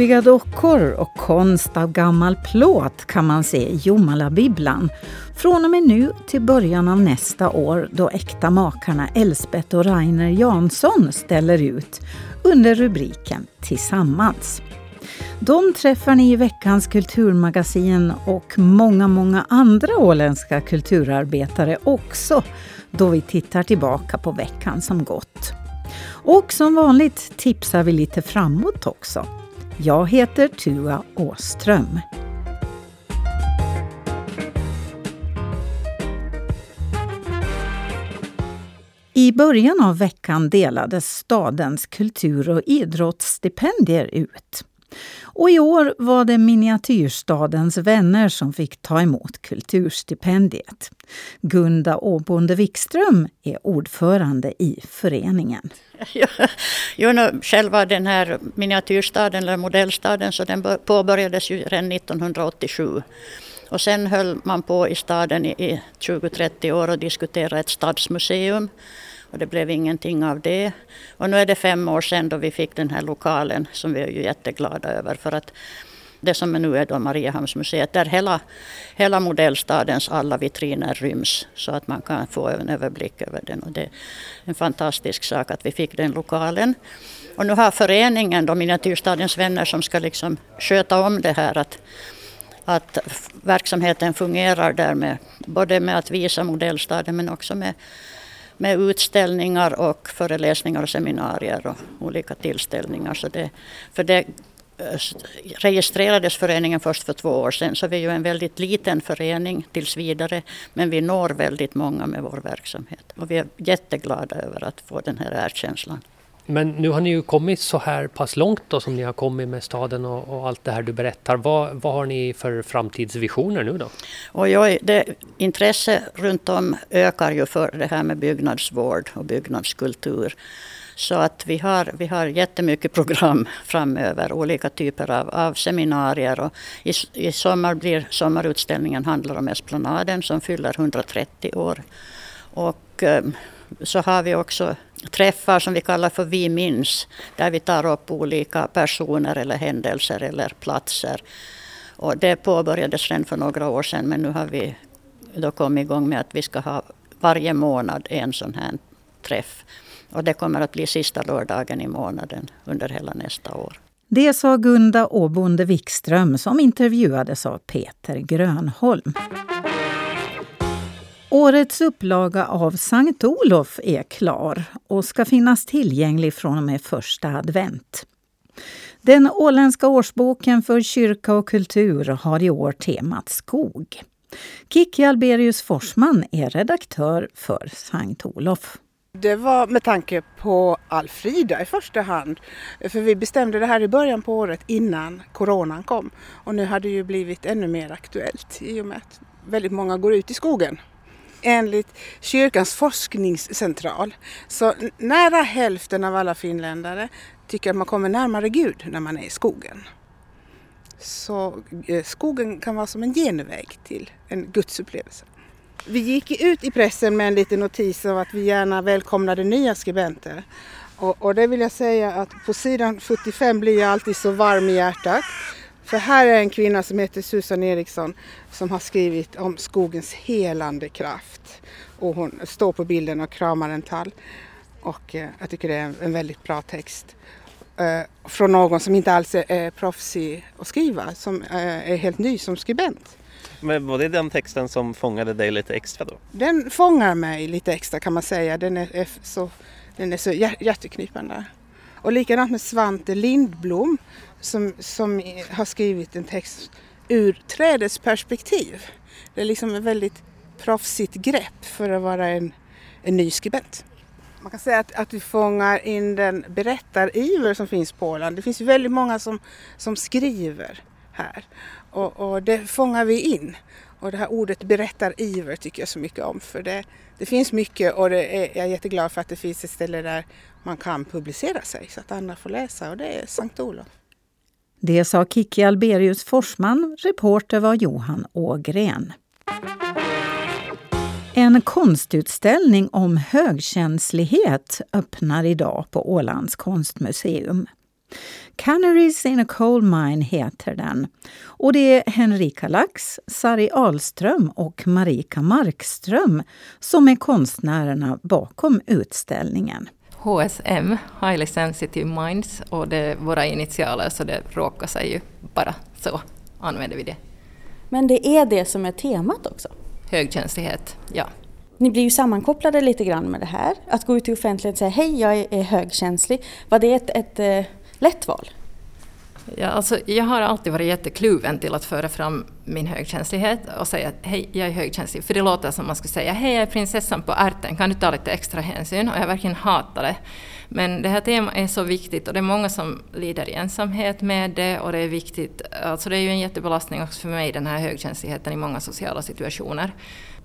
Fluffiga dockor och konst av gammal plåt kan man se i Jomala-bibblan från och med nu till början av nästa år då äkta makarna Elsbeth och Rainer Jansson ställer ut under rubriken Tillsammans. De träffar ni i veckans kulturmagasin och många, många andra åländska kulturarbetare också då vi tittar tillbaka på veckan som gått. Och som vanligt tipsar vi lite framåt också. Jag heter Tua Åström. I början av veckan delades stadens kultur och idrottsstipendier ut. Och i år var det Miniatyrstadens vänner som fick ta emot kulturstipendiet. Gunda Åbonde Wikström är ordförande i föreningen. Jo, no, själva den här miniatyrstaden eller modellstaden så den påbörjades ju redan 1987. Och sen höll man på i staden i 20-30 år och diskuterade ett stadsmuseum. Och det blev ingenting av det. Och nu är det fem år sedan då vi fick den här lokalen som vi är ju jätteglada över. För att det som nu är då Mariehamnsmuseet, där hela, hela modellstadens alla vitriner ryms så att man kan få en överblick över den. Och det är en fantastisk sak att vi fick den lokalen. Och nu har föreningen, då Miniatyrstadens vänner, som ska liksom sköta om det här att, att verksamheten fungerar där med både med att visa modellstaden men också med med utställningar och föreläsningar och seminarier och olika tillställningar. Så det, för det eh, registrerades föreningen först för två år sedan så vi är ju en väldigt liten förening tills vidare men vi når väldigt många med vår verksamhet och vi är jätteglada över att få den här erkänslan. Men nu har ni ju kommit så här pass långt då som ni har kommit med staden och, och allt det här du berättar. Vad, vad har ni för framtidsvisioner nu då? Oj, oj, det, intresse runt om ökar ju för det här med byggnadsvård och byggnadskultur. Så att vi har, vi har jättemycket program framöver, olika typer av, av seminarier. Och i, I sommar blir sommarutställningen handlar om Esplanaden som fyller 130 år. Och ehm, så har vi också träffar som vi kallar för Vi minns, där vi tar upp olika personer eller händelser eller platser. Och det påbörjades redan för några år sedan men nu har vi då kommit igång med att vi ska ha varje månad en sån här träff. Och det kommer att bli sista lördagen i månaden under hela nästa år. Det sa Gunda Åbonde Wikström som intervjuades av Peter Grönholm. Årets upplaga av Sankt Olof är klar och ska finnas tillgänglig från och med första advent. Den åländska årsboken för kyrka och kultur har i år temat skog. Kikki Alberius Forsman är redaktör för Sankt Olof. Det var med tanke på Alfrida i första hand. För vi bestämde det här i början på året innan coronan kom. Och nu har det ju blivit ännu mer aktuellt i och med att väldigt många går ut i skogen enligt kyrkans forskningscentral så nära hälften av alla finländare tycker att man kommer närmare Gud när man är i skogen. Så eh, skogen kan vara som en genväg till en gudsupplevelse. Vi gick ut i pressen med en liten notis om att vi gärna välkomnade nya skribenter. Och, och det vill jag säga att på sidan 75 blir jag alltid så varm i hjärtat. För här är en kvinna som heter Susan Eriksson som har skrivit om skogens helande kraft. Och hon står på bilden och kramar en tall. Och eh, jag tycker det är en väldigt bra text. Eh, från någon som inte alls är proffsig att skriva, som eh, är helt ny som skribent. Men var det den texten som fångade dig lite extra då? Den fångar mig lite extra kan man säga. Den är, så, den är så hjärteknipande. Och likadant med Svante Lindblom som, som har skrivit en text ur trädets perspektiv. Det är liksom ett väldigt proffsigt grepp för att vara en, en ny skribent. Man kan säga att, att vi fångar in den berättariver som finns på Åland. Det finns väldigt många som, som skriver här och, och det fångar vi in. Och det här ordet berättariver tycker jag så mycket om för det, det finns mycket och det är, jag är jätteglad för att det finns ett ställe där man kan publicera sig så att andra får läsa och det är Sankt Olof. Det sa Kikki Alberius Forsman, reporter var Johan Ågren. En konstutställning om högkänslighet öppnar idag på Ålands konstmuseum. Canaries in a Coal Mine heter den. Och det är Henrika Lax, Sari Ahlström och Marika Markström som är konstnärerna bakom utställningen. HSM, Highly Sensitive Minds, och det är våra initialer så det råkar sig ju bara så använder vi det. Men det är det som är temat också? Högkänslighet, ja. Ni blir ju sammankopplade lite grann med det här. Att gå ut i offentligheten och säga hej, jag är högkänslig. Var det ett, ett, eh, lätt val? Ja, alltså, jag har alltid varit jättekluven till att föra fram min högkänslighet och säga att hej, jag är högkänslig. För det låter som man skulle säga hej, jag är prinsessan på ärten, kan du ta lite extra hänsyn? Och jag verkligen hatar det. Men det här temat är så viktigt och det är många som lider i ensamhet med det och det är viktigt. Alltså det är ju en jättebelastning också för mig, den här högkänsligheten i många sociala situationer.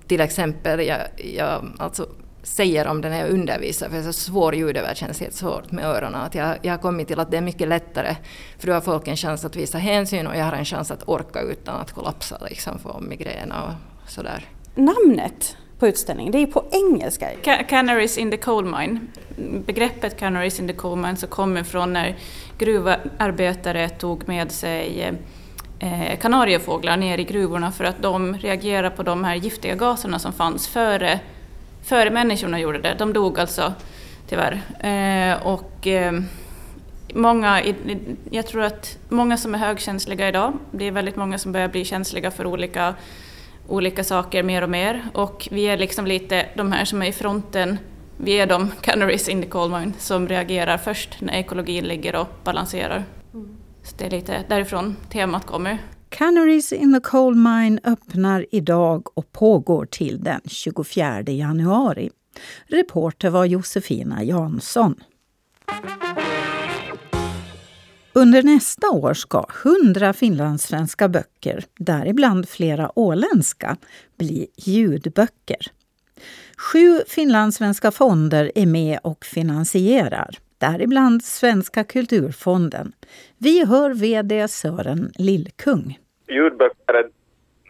Till exempel, jag, jag alltså, säger om det när jag undervisar, för jag har så svår ljudöverkänslighet, svårt med öronen, att jag, jag har kommit till att det är mycket lättare, för då har folk en chans att visa hänsyn och jag har en chans att orka utan att kollapsa, liksom få migrän och sådär. Namnet på utställningen, det är på engelska. Canaries in the coal mine. Begreppet Canaries in the coal mine så kommer från när gruvarbetare tog med sig eh, kanariefåglar ner i gruvorna för att de reagerar på de här giftiga gaserna som fanns före före människorna gjorde det. De dog alltså tyvärr. Eh, och eh, många, jag tror att många som är högkänsliga idag, det är väldigt många som börjar bli känsliga för olika, olika saker mer och mer. Och vi är liksom lite de här som är i fronten, vi är de canaries in the coal mine som reagerar först när ekologin ligger och balanserar. Mm. Så det är lite därifrån temat kommer. Canaries in the Coal Mine öppnar idag och pågår till den 24 januari. Reporter var Josefina Jansson. Under nästa år ska 100 finlandssvenska böcker, däribland flera åländska, bli ljudböcker. Sju finlandssvenska fonder är med och finansierar, däribland Svenska kulturfonden. Vi hör VD Sören Lillkung ljudböcker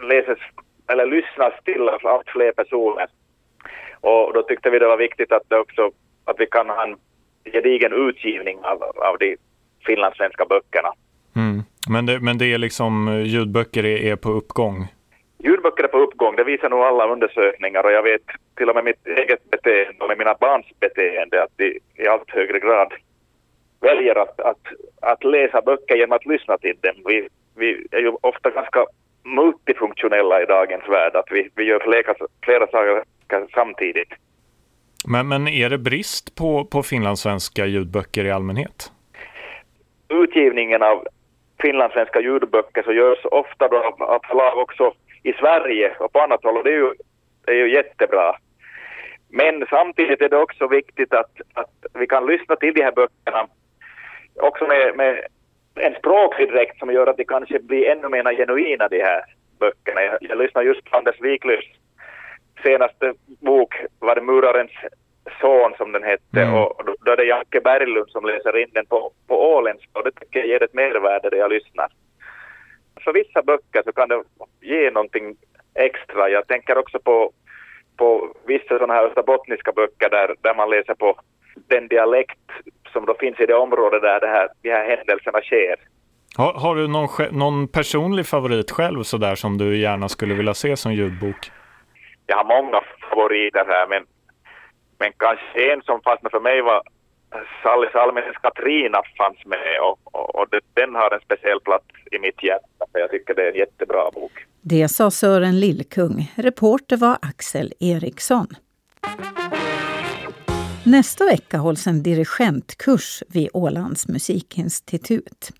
läses eller lyssnas till av allt fler personer. Och då tyckte vi det var viktigt att, också, att vi kan ha en gedigen utgivning av, av de finlandssvenska böckerna. Mm. Men, det, men det är liksom, eh, ljudböcker är, är på uppgång? Ljudböcker är på uppgång, det visar nog alla undersökningar och jag vet till och med mitt eget beteende och med mina barns beteende att de i allt högre grad väljer att, att, att läsa böcker genom att lyssna till dem. Vi vi är ju ofta ganska multifunktionella i dagens värld, att vi, vi gör flera, flera saker samtidigt. Men, men är det brist på, på finlandssvenska ljudböcker i allmänhet? Utgivningen av finlandssvenska ljudböcker så görs ofta då av, förlag också i Sverige och på annat håll och det är ju, det är ju jättebra. Men samtidigt är det också viktigt att, att vi kan lyssna till de här böckerna också med, med en språklig dräkt som gör att de kanske blir ännu mer genuina de här böckerna. Jag, jag lyssnade just på Anders Wiklunds senaste bok, var det Murarens son som den hette mm. och då är det Jacke Berglund som läser in den på, på åländska och det tycker jag ger ett mervärde när jag lyssnar. För vissa böcker så kan det ge någonting extra. Jag tänker också på, på vissa sådana här österbottniska böcker där, där man läser på den dialekt som då finns i det område där det här, de här händelserna sker. Har, har du någon, någon personlig favorit själv så där som du gärna skulle vilja se som ljudbok? Jag har många favoriter här men, men kanske en som fastnade för mig var Sally Salmenens Katrina fanns med och, och, och den har en speciell plats i mitt hjärta för jag tycker det är en jättebra bok. Det sa Sören Lillkung. Reporter var Axel Eriksson. Nästa vecka hålls en dirigentkurs vid Ålands musikinstitut.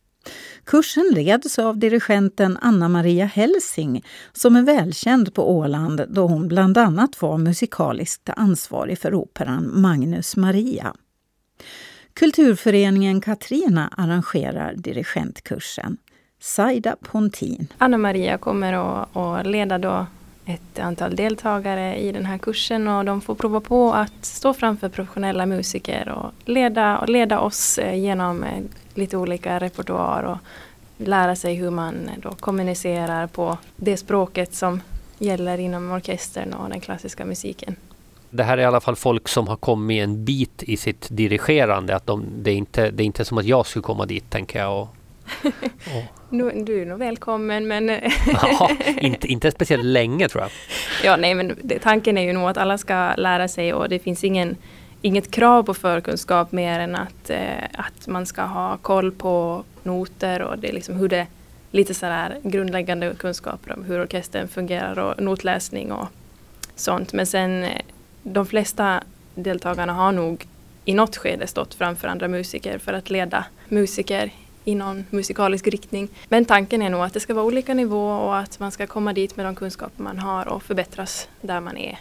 Kursen leds av dirigenten Anna-Maria Helsing som är välkänd på Åland då hon bland annat var musikaliskt ansvarig för operan Magnus Maria. Kulturföreningen Katrina arrangerar dirigentkursen. Saida Pontin. Anna-Maria kommer att leda då ett antal deltagare i den här kursen och de får prova på att stå framför professionella musiker och leda, och leda oss eh, genom eh, lite olika repertoar och lära sig hur man eh, då kommunicerar på det språket som gäller inom orkestern och den klassiska musiken. det här är i alla fall folk som har kommit en bit i sitt dirigerande. Att de, det, är inte, det är inte som att jag skulle komma dit tänker jag. Och, och. Du är nog välkommen men... ja, inte, inte speciellt länge tror jag. Ja, nej men det, tanken är ju nog att alla ska lära sig och det finns ingen, inget krav på förkunskap mer än att, eh, att man ska ha koll på noter och det är liksom hur det lite sådär grundläggande kunskaper om hur orkestern fungerar och notläsning och sånt. Men sen eh, de flesta deltagarna har nog i något skede stått framför andra musiker för att leda musiker i någon musikalisk riktning. Men tanken är nog att det ska vara olika nivå och att man ska komma dit med de kunskaper man har och förbättras där man är.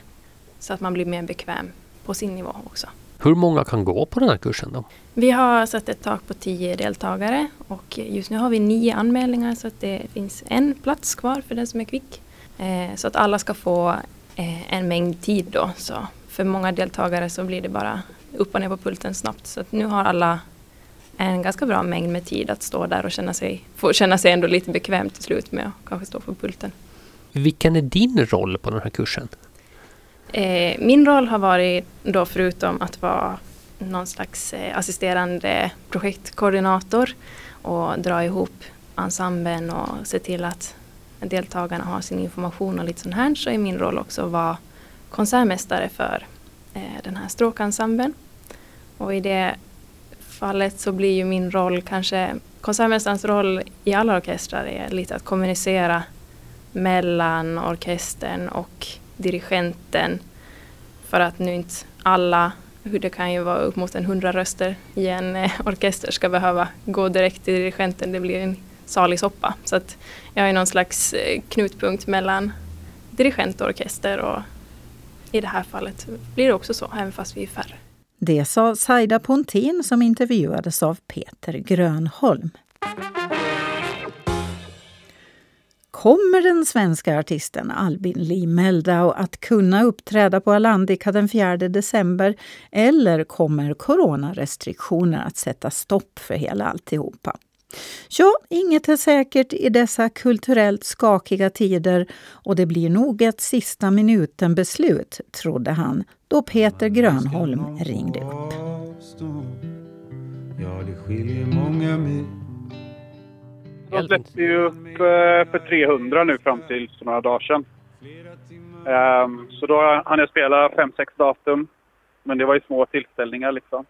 Så att man blir mer bekväm på sin nivå också. Hur många kan gå på den här kursen då? Vi har satt ett tak på tio deltagare och just nu har vi nio anmälningar så att det finns en plats kvar för den som är kvick. Eh, så att alla ska få eh, en mängd tid då. Så för många deltagare så blir det bara upp och ner på pulten snabbt. Så att nu har alla en ganska bra mängd med tid att stå där och känna sig, få känna sig ändå lite bekväm till slut med att kanske stå på pulten. Vilken är din roll på den här kursen? Eh, min roll har varit då förutom att vara någon slags eh, assisterande projektkoordinator och dra ihop ensemblen och se till att deltagarna har sin information och lite sånt här så är min roll också att vara konsertmästare för eh, den här stråkensemblen. Och i det fallet så blir ju min roll kanske, konsertmästarens roll i alla orkestrar är lite att kommunicera mellan orkestern och dirigenten. För att nu inte alla, hur det kan ju vara upp mot en hundra röster i en eh, orkester ska behöva gå direkt till dirigenten. Det blir en salig soppa. Så att jag är någon slags eh, knutpunkt mellan dirigent och orkester och i det här fallet blir det också så, även fast vi är färre. Det sa Saida Pontin som intervjuades av Peter Grönholm. Kommer den svenska artisten Albin Lee Meldau att kunna uppträda på Alandica den 4 december eller kommer coronarestriktioner att sätta stopp för hela alltihopa? Ja, inget är säkert i dessa kulturellt skakiga tider och det blir nog ett sista minuten-beslut, trodde han då Peter Grönholm ringde upp. Ja, det skiljer många mil de släppte ju upp eh, för 300 nu fram till för några dagar sedan. Um, så då hann jag spela 5-6 datum. Men det var ju små tillställningar liksom.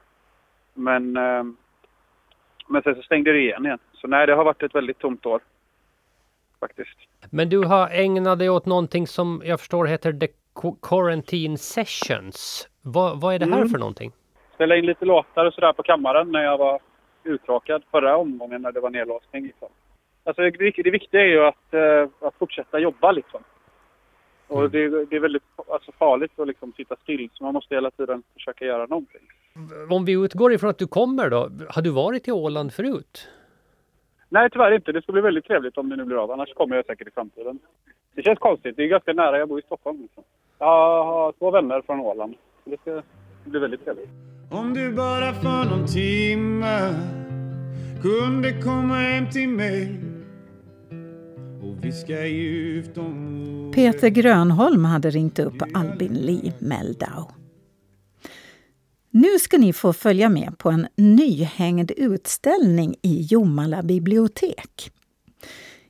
Men, um, men sen så stängde det igen igen. Så nej, det har varit ett väldigt tomt år. Faktiskt. Men du har ägnat dig åt någonting som jag förstår heter The Quarantine Sessions. Vad, vad är det här mm. för någonting? Spela in lite låtar och sådär på kammaren när jag var uttråkad förra omgången när det var nedlåsning. Liksom. Alltså det, det viktiga är ju att, uh, att fortsätta jobba liksom. Och mm. det, det, är väldigt alltså, farligt att liksom sitta still, så man måste hela tiden försöka göra någonting. Om vi utgår ifrån att du kommer då, har du varit i Åland förut? Nej, tyvärr inte. Det ska bli väldigt trevligt om det nu blir av, annars kommer jag säkert i framtiden. Det känns konstigt, det är ganska nära, jag bor i Stockholm. Liksom. Jag har två vänner från Åland, det ska bli väldigt trevligt. Om du bara för någon timme kunde komma hem till mig Peter Grönholm hade ringt upp Albin Lee Meldau. Nu ska ni få följa med på en nyhängd utställning i Jomala bibliotek.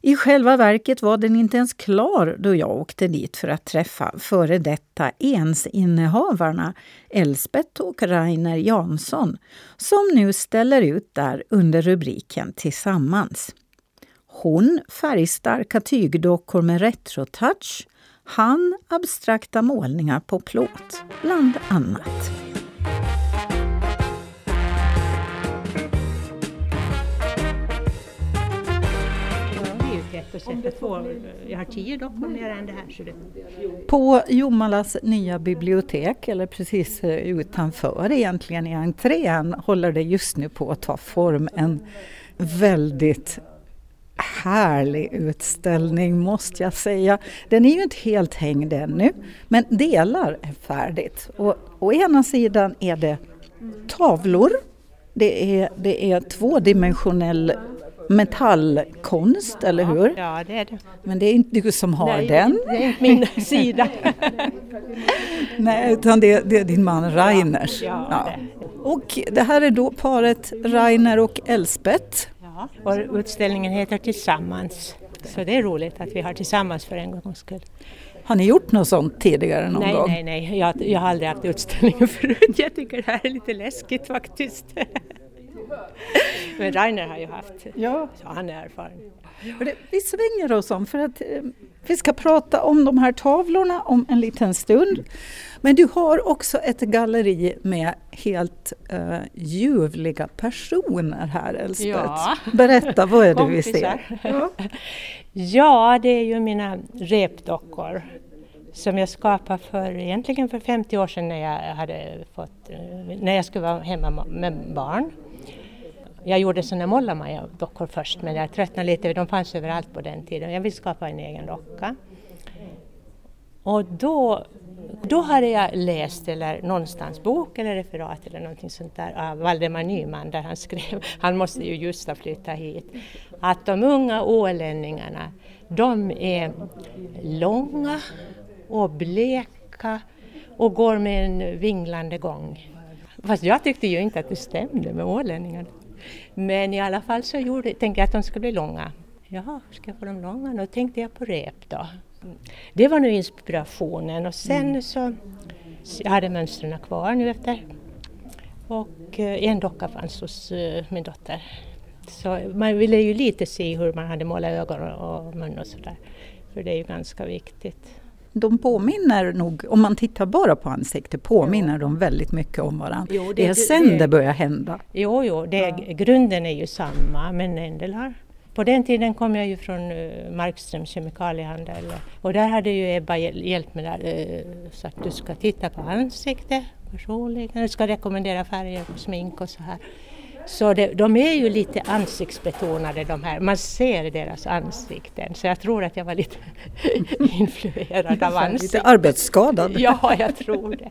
I själva verket var den inte ens klar då jag åkte dit för att träffa före detta ensinnehavarna Elsbeth och Rainer Jansson som nu ställer ut där under rubriken Tillsammans. Hon färgstarka tygdockor med retro touch. Han abstrakta målningar på plåt, bland annat. Jag har tio dockor mer än det här. Det... På Jomalas nya bibliotek, eller precis eh, utanför egentligen i entrén, håller det just nu på att ta form en väldigt härlig utställning måste jag säga. Den är ju inte helt hängd ännu, men delar är färdigt. Och, å ena sidan är det tavlor, det är, det är tvådimensionell metallkonst, eller hur? Ja, det är det. Men det är inte du som har Nej, den? det är min sida. Nej, utan det, det är din man Rainers. Ja, Ja. Och det här är då paret Rainer och Elsbeth. Ja, och utställningen heter Tillsammans. Så det är roligt att vi har tillsammans för en gångs skull. Har ni gjort något sånt tidigare någon nej, gång? nej, nej, jag, jag har aldrig haft utställningar förut. Jag tycker det här är lite läskigt faktiskt. Men Rainer har ju haft, ja. så han är erfaren. Och det, vi svänger oss om för att eh, vi ska prata om de här tavlorna om en liten stund. Men du har också ett galleri med helt eh, ljuvliga personer här Elspeth. Ja. Berätta, vad är det vi ser? Kompisar. Ja, det är ju mina repdockor som jag skapade för, egentligen för 50 år sedan när jag, hade fått, eh, när jag skulle vara hemma med barn. Jag gjorde sådana Mollamaja-dockor först men jag tröttnade lite, de fanns överallt på den tiden. Jag ville skapa en egen docka. Och då, då hade jag läst eller någonstans bok eller referat eller någonting sånt där av Valdemar Nyman där han skrev, han måste ju just ha flyttat hit, att de unga ålänningarna de är långa och bleka och går med en vinglande gång. Fast jag tyckte ju inte att det stämde med ålänningarna. Men i alla fall så gjorde, tänkte jag att de skulle bli långa. Jaha, ska jag få dem långa? Då tänkte jag på rep då. Det var nu inspirationen och sen Mm. så, jag hade mönstren kvar nu efter. Och eh, en docka fanns hos eh, min dotter. Så man ville ju lite se hur man hade målat ögon och mun och sådär. För det är ju ganska viktigt. De påminner nog, om man tittar bara på ansiktet, påminner de väldigt mycket om varandra. Jo, det, det- är sen det- det börjar hända. Jo, jo, det, grunden är ju samma men en del har på den tiden kom jag ju från uh, Markströms kemikaliehandel och där hade ju Ebba hjäl- hjälpt mig där eh, så att du ska titta på ansiktet personligen, du ska rekommendera färger på smink och så här. Så det, de är ju lite ansiktsbetonade de här, man ser deras ansikten så jag tror att jag var lite influerad av Lite ansiktet. arbetsskadad. Ja, jag tror det.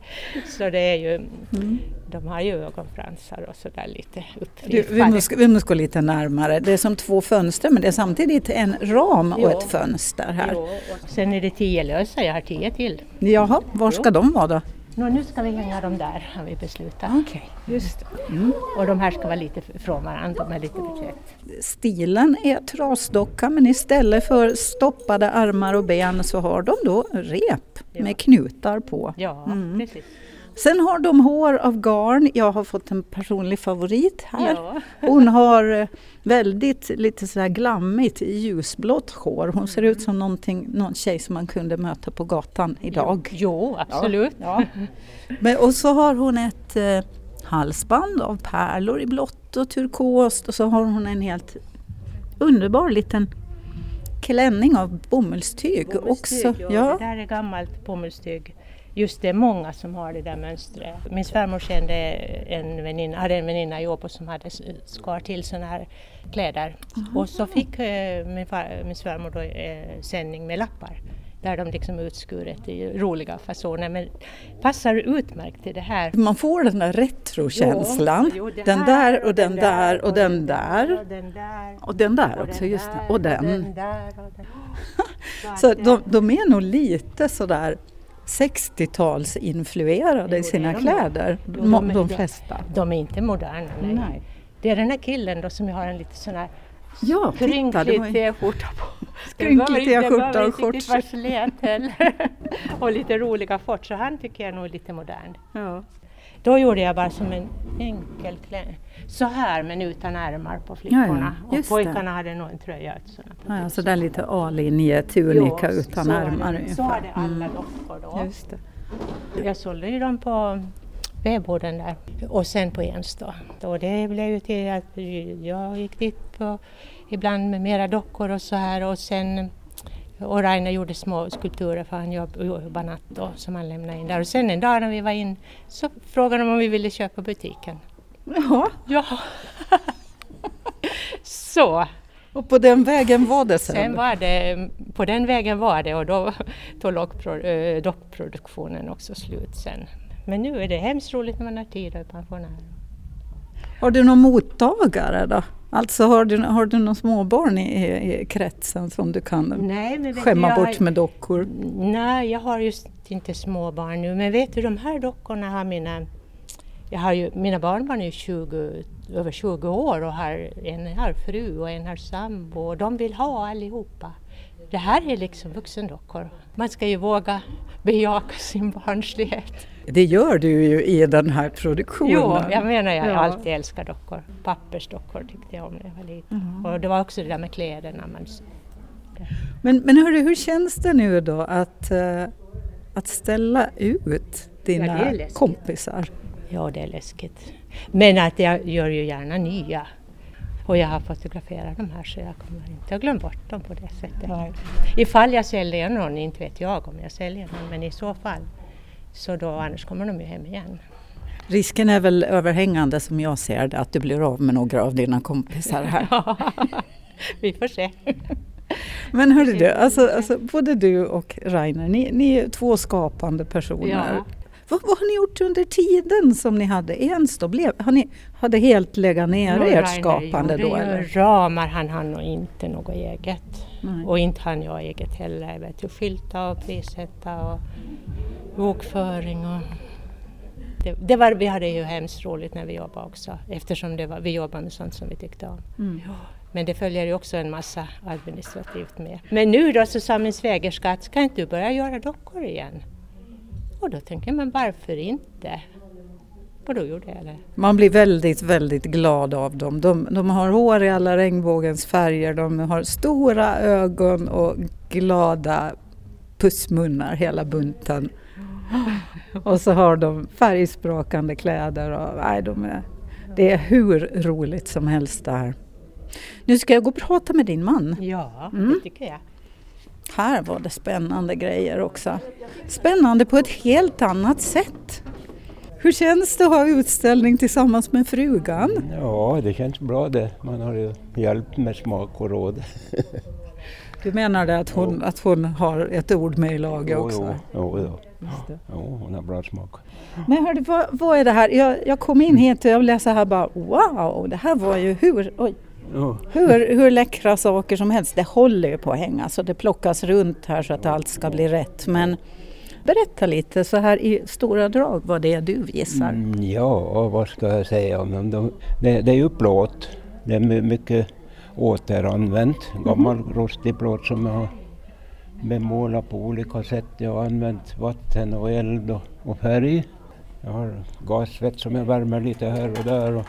Så det är ju, Mm. de har ju ögonfransar och sådär lite Du, uppflippade. vi, måste, vi måste gå lite närmare. Det är som två fönster men det är samtidigt en ram Jo. och ett fönster här. Jo, sen är det tio lösa, jag har tio till. Jaha, var ska Jo. de vara då? Nå, nu ska vi hänga dem där har vi beslutat. Okej, just det. Och de här ska vara lite från varandra, de är lite för tätt. Stilen är trasdocka men istället för stoppade armar och ben så har de då rep med knutar på. Ja, Mm. precis. Sen har de hår av garn. Jag har fått en personlig favorit här. Ja. Hon har eh, väldigt lite sådär glammigt ljusblått hår. Hon ser ut som någonting, någon tjej som man kunde möta på gatan idag. Jo, absolut. Ja, Men, och så har hon ett eh, halsband av pärlor i blått och turkost och så har hon en helt underbar liten klänning av bomullstyg, också. Ja. Ja. Det där är gammalt bomullstyg. Just det är många som har det där mönstret. Min svärmor kände en väninna, hade en väninna i Åbo som hade skar till sådana här kläder. Och så fick eh, min, far, min svärmor då eh, sändning med lappar där de liksom utskuret i roliga fasoner men passar utmärkt till det här. Man får den där retrokänslan. Jo, jo, den där och den där och den där. Och den där. Och den där och också, just det. Och den. där och den. Så de, de är nog lite sådär 60-talsinfluerade i sina kläder, de, de de flesta. De är inte moderna, nej. Nej. Det är den här killen då som jag har en lite sån här Ja, det skrynklig t-skjorta på. Skrynklig t-skjorta och shorts. slät heller. och lite roliga shorts, så han tycker jag nog är lite modern. Ja. Då gjorde jag bara som en enkel klänning. Så här men utan ärmar på flickorna. Ja, ja, och det. pojkarna hade nog en tröja. Ja, ja, så där lite A-linje tunika Jo, utan så är ärmar det. Så det alla Mm. dockor då. Just det. Jag sålde ju dem på vävborden där och sen på Ens då. då. Det blev ju till att jag gick dit på, ibland med mera dockor och så här och sen och Rainer gjorde små skulpturer för han jobb- jobbade natt då som han lämnade in där. Och sen en dag när vi var in så frågade de om vi ville köpa butiken. Jaha. Ja. så. Och på den vägen var det sen? Sen var det, på den vägen var det och då tog eh, dockproduktionen också slut sen. Men nu är det hemskt roligt när man har tid och är pensionär. Har du någon mottagare då? Alltså har du, har du några småbarn i, i kretsen som du kan Nej, skämma du, bort har- med dockor? Nej, jag har just inte småbarn nu. Men vet du, de här dockorna har mina... Jag har ju, mina barnbarn är ju 20, över 20 år och har, en har fru och en har sambo och de vill ha allihopa. Det här är liksom vuxendockor. Man ska ju våga bejaka sin barnslighet. Det gör du ju i den här produktionen. Jo, jag menar jag Ja. alltid älskat dockor. Pappersdockor tyckte jag om när jag var liten. Och det var också det där med kläderna. Man, Men, men hörru, hur känns det nu då att, eh, att ställa ut dina Ja, kompisar? Ja, det är läskigt. Men att jag gör ju gärna nya. Och jag har fotograferat de här så jag kommer inte att glömma bort dem på det sättet. Ifall jag säljer någon, inte vet jag om jag säljer någon, men i så fall. Så då, annars kommer de ju hem igen. Risken är väl överhängande som jag ser det att du blir av med några av dina kompisar här. Vi får se. Men hörru du, alltså, alltså, både du och Rainer, ni, ni är två skapande personer. Ja. Vad, vad har ni gjort under tiden som ni hade ens då? Blev, har ni hade helt legat ner Nå, ert skapande då eller? ramar, han har nog inte något eget. Nej. Och inte han jag eget heller. Jag vet skylta och prissätta och bokföring och det, det var, vi hade ju hemskt roligt när vi jobbade också eftersom det var, vi jobbade med sånt som vi tyckte om. Mm. Men det följer ju också en massa administrativt med. Men nu då så sa min svägerska att ska inte du börja göra dockor igen? Och då tänker jag, men varför inte? Och då gjorde jag det. Man blir väldigt, väldigt glad av dem. De, de har hår i alla regnbågens färger, de har stora ögon och glada pussmunnar hela bunten. Och så har de färgsprakande kläder. Och, nej, de är, det är hur roligt som helst det här. Nu ska jag gå och prata med din man. Ja, Mm. det tycker jag. Här var det spännande grejer också. Spännande på ett helt annat sätt. Hur känns det att ha utställning tillsammans med frugan? Ja, det känns bra det. Man har ju hjälp med smak och råd. Du menar det att hon, att hon har ett ord med i laget också? Jo, jo, jo. Jo, hon har bra smak. Men hörde, vad, vad är det här? Jag, jag kom in hit och jag läste här bara wow, det här var ju hur, oj, Ja. hur, hur läckra saker som helst. Det håller ju på att hänga så det plockas runt här så att allt ska bli rätt. Men berätta lite så här i stora drag vad det är du gissar. Mm, ja, vad ska jag säga om dem? De, det, det är ju plåt. Det är my- mycket återanvänt. Gammal rostig plåt som jag har bemålat på olika sätt. Jag har använt vatten och eld och, och färg. Jag har gassvett som jag värmer lite här och där. Och,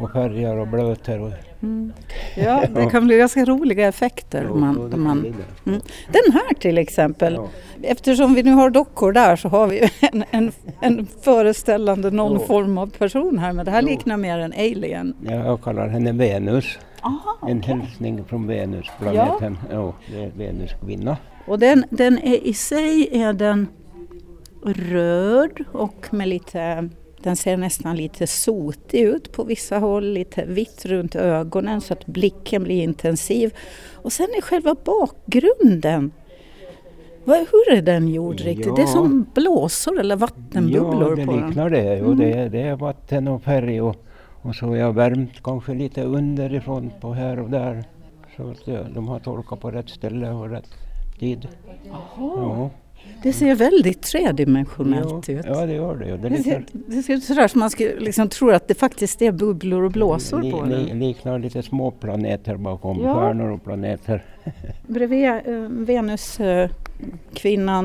och färger och blöter. Och, Mm. Ja, det kan bli ganska roliga effekter. Om man, om man, mm. Den här till exempel. Eftersom vi nu har dockor där så har vi en, en, en föreställande någon Ja. form av person här. Men det här Ja. liknar mer en alien. Ja, jag kallar henne Venus. en hälsning från Venus, planeten. Ja. är Venus kvinna. Och den, den är i sig är den röd och med lite den ser nästan lite sotig ut på vissa håll, lite vitt runt ögonen så att blicken blir intensiv. Och sen är själva bakgrunden, vad, hur är den gjord riktigt? Det är Ja. som blåsor eller vattenbubblor Ja, det på den. liknar det. Och Mm. det, är- det är vatten och färg och, och så har jag värmt kanske lite underifrån på här och där. Så att ja, de har torkat på rätt ställe och rätt tid. Ja. Det ser väldigt tredimensionellt ut. Ja, det gör det. Det Det ser, liknar, det ser ut sådär som man skulle liksom tro att det faktiskt är bubblor och blåsor li, på li, den. liknar lite små planeter bakom, Ja. stjärnor och planeter. Bredvid eh, Venus eh,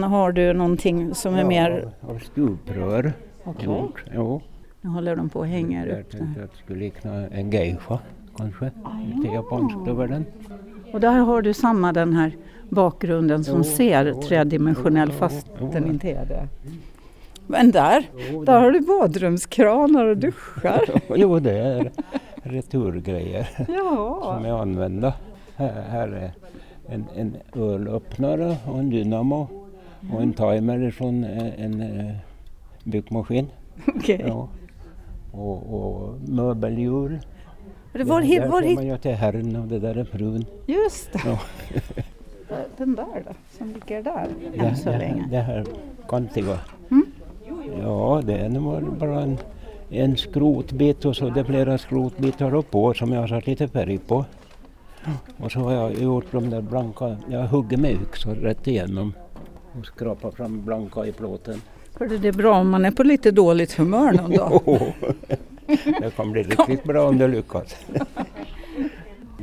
har du någonting som är Ja, mer... Av stuprör. Gjort. Jo. Nu håller de på och hänger Jag upp tänkte där. att det skulle likna en geisha kanske. Lite japanskt över den. Och där har du samma den här bakgrunden som ser tredimensionell fast den inte är det. Men där, där har du badrumskranar och duschar. jo, det är returgrejer Ja. som är använda. Här, här är en, en ölöppnare och en dynamo och en timer från eh, en eh, byggmaskin. Okej. Ja. Och, och möbelhjul. Det var det där får man ju till herren och det där är frun. Just det. Ja. Den där då, som ligger där Det, än så det, länge. det här kantiga. Mm. Ja, det är nog bara en, en skrotbit och så det är flera skrotbitar uppå som jag har satt lite färg på. Och så har jag gjort de där blanka, jag har huggit med yxor rätt igenom och skrapat fram blanka i plåten. Hörde, det är bra om man är på lite dåligt humör någon dag. det kan bli riktigt bra om det lyckas.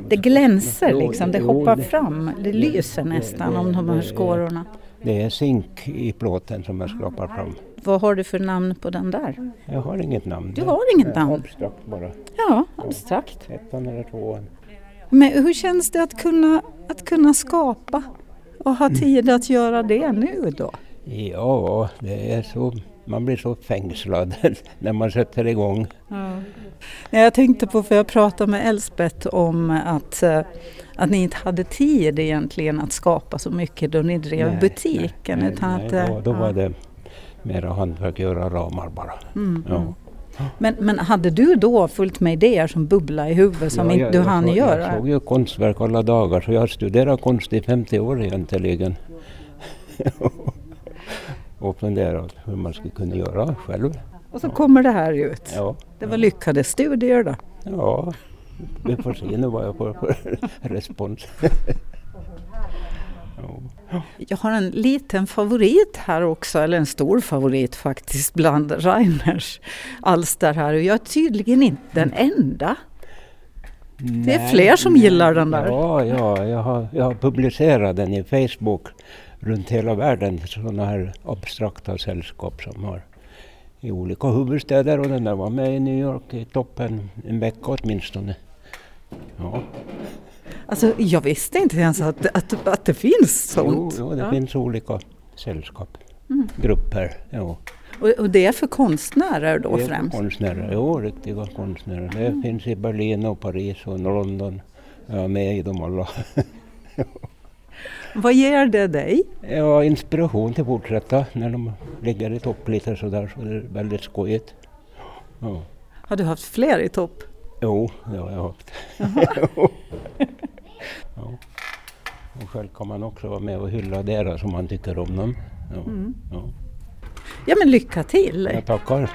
Det glänser liksom, det hoppar fram, det lyser nästan om de här skårorna. Det är zink i plåten som jag skrapar fram. Vad har du för namn på den där? Jag har inget namn. Du har inget namn? Abstrakt bara. Ja, abstrakt. Ettan eller tvåan. Men hur känns det att kunna, att kunna skapa och ha tid att göra det nu då? Ja, det är så, man blir så fängslad när man sätter igång. Ja. Jag tänkte på, för jag pratade med Elsbeth om att, eh, att ni inte hade tid egentligen att skapa så mycket då ni drev Nej, butiken. Nej, utan nej, att, då, då ja. var det mera hantverk, göra ramar bara. Mm, Ja. mm. Men, men hade du då fullt med idéer som bubbla i huvudet som Ja, inte du jag hann göra? Jag såg ju konstverk alla dagar så jag har studerat konst i 50 år egentligen. och funderat hur man skulle kunna göra själv. Och så kommer det här ut. Ja. Det var lyckade studier då. Ja, vi får se nu vad jag får för respons. Jag har en liten favorit här också, eller en stor favorit faktiskt, bland Reiners alster här. Och jag är tydligen inte den enda. Det är Nej, fler som nej. gillar den där. Ja, ja jag, har, jag har publicerat den i Facebook runt hela världen. Sådana här abstrakta sällskap som har i olika huvudstäder och den där var med i New York i toppen en vecka åtminstone. Ja. Alltså, jag visste inte ens att, att, att det finns Jo, sånt. jo, det Ja. finns olika sällskap, Mm. grupper. Jo. Och, och det är för konstnärer då Det är främst? Konstnärer, jo, riktiga konstnärer. Det Mm. finns i Berlin och Paris och London. Jag är med i dem alla. Vad ger det dig? Ja, inspiration till att fortsätta när de ligger i topp lite sådär så det är väldigt skojigt. Ja. Har du haft fler i topp? Jo, det har jag haft. ja. Och själv kan man också vara med och hylla deras om man tycker om dem. Ja. Mm. Ja. Ja men lycka till! Jag tackar.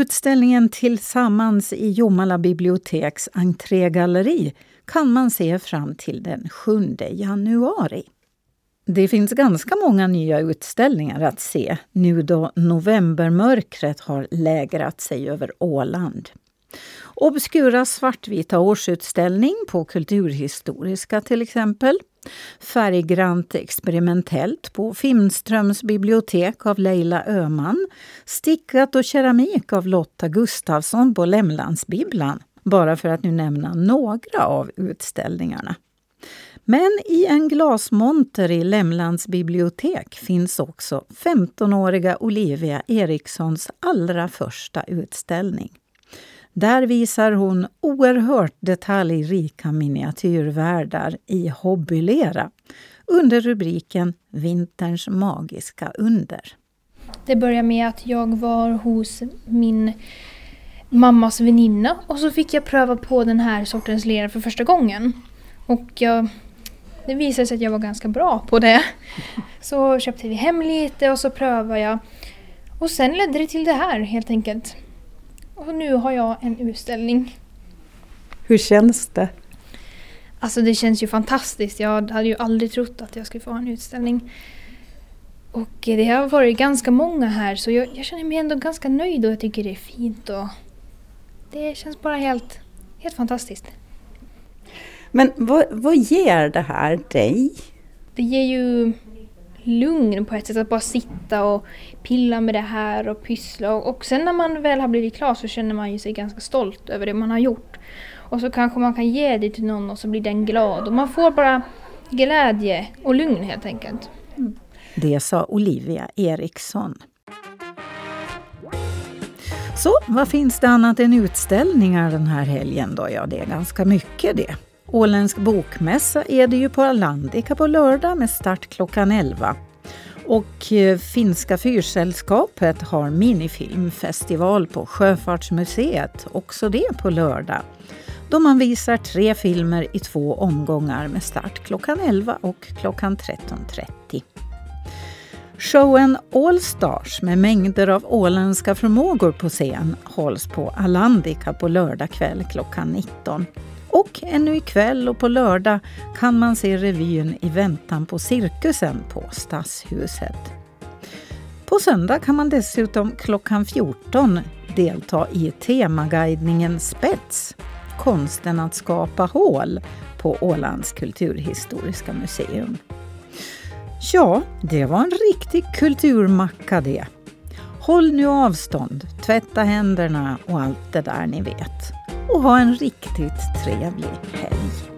Utställningen Tillsammans i Jomala biblioteks entrégalleri kan man se fram till den 7 januari. Det finns ganska många nya utställningar att se nu då novembermörkret har lägrat sig över Åland. Obskura svartvita årsutställning på Kulturhistoriska till exempel. Färggrant experimentellt på Finströms bibliotek av Leila Öhman. Stickat och keramik av Lotta Gustafsson på Lämlandsbibblan. Bara för att nu nämna några av utställningarna. Men i en glasmonter i Lämlands bibliotek finns också 15-åriga Olivia Erikssons allra första utställning. Där visar hon oerhört detaljrika miniatyrvärldar i hobbylera under rubriken Vinterns magiska under. Det började med att jag var hos min mammas väninna och så fick jag pröva på den här sortens lera för första gången. Och jag, det visade sig att jag var ganska bra på det. Så köpte vi hem lite och så prövade jag. Och sen ledde det till det här helt enkelt. Och nu har jag en utställning. Hur känns det? Alltså det känns ju fantastiskt. Jag hade ju aldrig trott att jag skulle få en utställning. Och det har varit ganska många här så jag, jag känner mig ändå ganska nöjd och jag tycker det är fint. Och det känns bara helt, helt fantastiskt. Men vad, vad ger det här dig? Det ger ju lugn på ett sätt att bara sitta och pilla med det här och pyssla. Och, och sen när man väl har blivit klar så känner man ju sig ganska stolt över det man har gjort. Och så kanske man kan ge det till någon och så blir den glad. Och man får bara glädje och lugn helt enkelt. Det sa Olivia Eriksson. Så vad finns det annat än utställningar den här helgen då? Ja, det är ganska mycket det. Åländsk bokmässa är det ju på Alandica på lördag med start klockan 11. Och eh, Finska fyrsällskapet har minifilmfestival på Sjöfartsmuseet, också det på lördag. då man visar tre filmer i två omgångar med start klockan 11 och klockan 13.30. Showen All Stars med mängder av åländska förmågor på scen hålls på Alandica på lördag kväll klockan 19. Och ännu ikväll och på lördag kan man se revyn I väntan på cirkusen på Stadshuset. På söndag kan man dessutom klockan 14 delta i temaguidningen Spets, konsten att skapa hål på Ålands kulturhistoriska museum. Ja, det var en riktig kulturmacka det. Håll nu avstånd, tvätta händerna och allt det där ni vet. Och ha en riktigt trevlig helg.